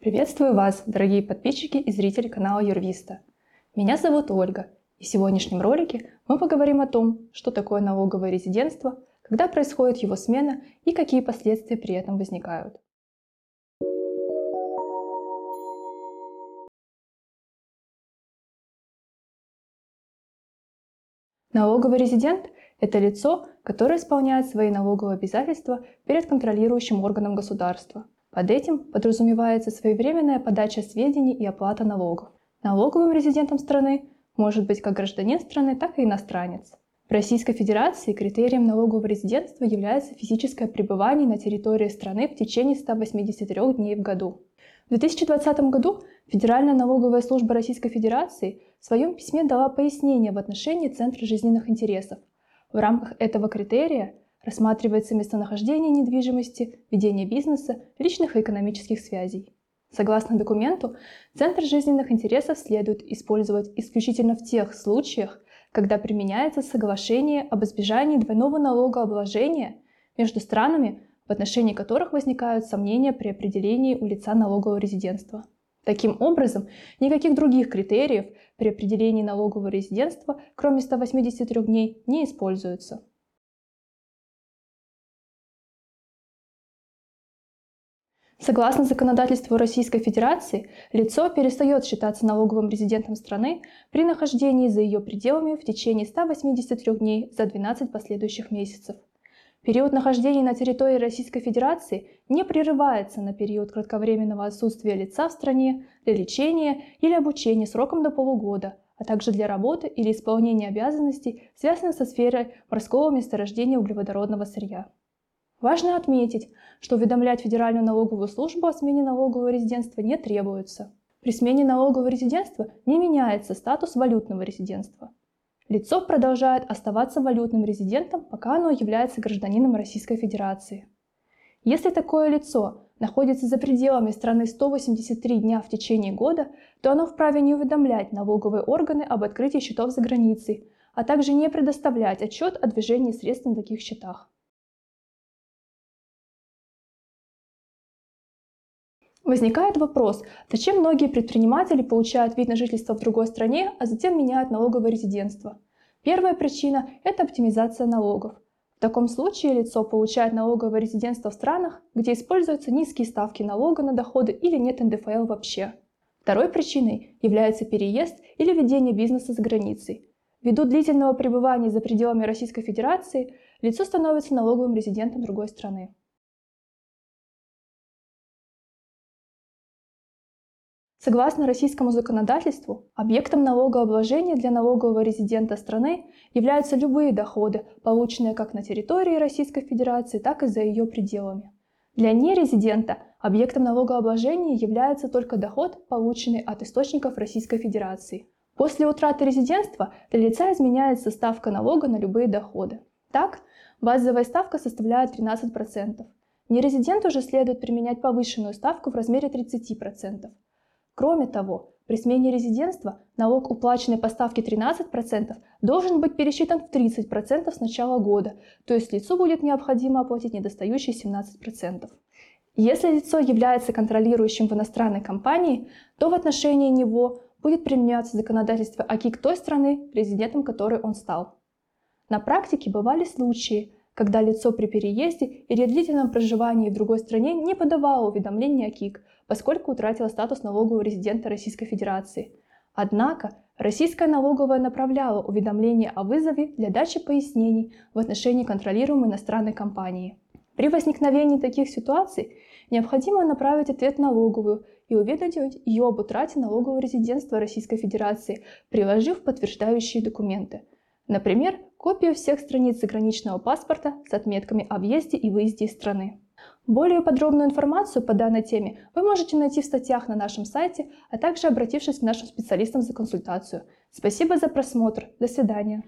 Приветствую вас, дорогие подписчики и зрители канала Юрвиста. Меня зовут Ольга, и в сегодняшнем ролике мы поговорим о том, что такое налоговое резидентство, когда происходит его смена и какие последствия при этом возникают. Налоговый резидент – это лицо, которое исполняет свои налоговые обязательства перед контролирующим органом государства. Под этим подразумевается своевременная подача сведений и оплата налогов. Налоговым резидентом страны может быть как гражданин страны, так и иностранец. В Российской Федерации критерием налогового резидентства является физическое пребывание на территории страны в течение 183 дней в году. В 2020 году Федеральная налоговая служба Российской Федерации в своем письме дала пояснение в отношении Центра жизненных интересов. В рамках этого критерия рассматривается местонахождение недвижимости, ведение бизнеса, личных и экономических связей. Согласно документу, Центр жизненных интересов следует использовать исключительно в тех случаях, когда применяется соглашение об избежании двойного налогообложения между странами, в отношении которых возникают сомнения при определении у лица налогового резидентства. Таким образом, никаких других критериев при определении налогового резидентства, кроме 183 дней, не используются. Согласно законодательству Российской Федерации, лицо перестает считаться налоговым резидентом страны при нахождении за ее пределами в течение 183 дней за 12 последующих месяцев. Период нахождения на территории Российской Федерации не прерывается на период кратковременного отсутствия лица в стране для лечения или обучения сроком до полугода, а также для работы или исполнения обязанностей, связанных со сферой морского месторождения углеводородного сырья. Важно отметить, что уведомлять Федеральную налоговую службу о смене налогового резидентства не требуется. При смене налогового резидентства не меняется статус валютного резидентства. Лицо продолжает оставаться валютным резидентом, пока оно является гражданином Российской Федерации. Если такое лицо находится за пределами страны 183 дня в течение года, то оно вправе не уведомлять налоговые органы об открытии счетов за границей, а также не предоставлять отчет о движении средств на таких счетах. Возникает вопрос, зачем многие предприниматели получают вид на жительство в другой стране, а затем меняют налоговое резидентство? Первая причина – это оптимизация налогов. В таком случае лицо получает налоговое резидентство в странах, где используются низкие ставки налога на доходы или нет НДФЛ вообще. Второй причиной является переезд или ведение бизнеса за границей. Ввиду длительного пребывания за пределами Российской Федерации лицо становится налоговым резидентом другой страны. Согласно российскому законодательству, объектом налогообложения для налогового резидента страны являются любые доходы, полученные как на территории Российской Федерации, так и за ее пределами. Для нерезидента объектом налогообложения является только доход, полученный от источников Российской Федерации. После утраты резидентства для лица изменяется ставка налога на любые доходы. Так, базовая ставка составляет 13%. Нерезиденту же следует применять повышенную ставку в размере 30%. Кроме того, при смене резидентства налог, уплаченный по ставке 13%, должен быть пересчитан в 30% с начала года, то есть лицу будет необходимо оплатить недостающие 17%. Если лицо является контролирующим в иностранной компании, то в отношении него будет применяться законодательство АКИК той страны, резидентом которой он стал. На практике бывали случаи, когда лицо при переезде или длительном проживании в другой стране не подавало уведомления о КИК, поскольку утратило статус налогового резидента Российской Федерации. Однако российская налоговая направляла уведомление о вызове для дачи пояснений в отношении контролируемой иностранной компании. При возникновении таких ситуаций необходимо направить ответ налоговую и уведомить ее об утрате налогового резидентства Российской Федерации, приложив подтверждающие документы. Например, копию всех страниц заграничного паспорта с отметками о въезде и выезде из страны. Более подробную информацию по данной теме вы можете найти в статьях на нашем сайте, а также обратившись к нашим специалистам за консультацию. Спасибо за просмотр. До свидания.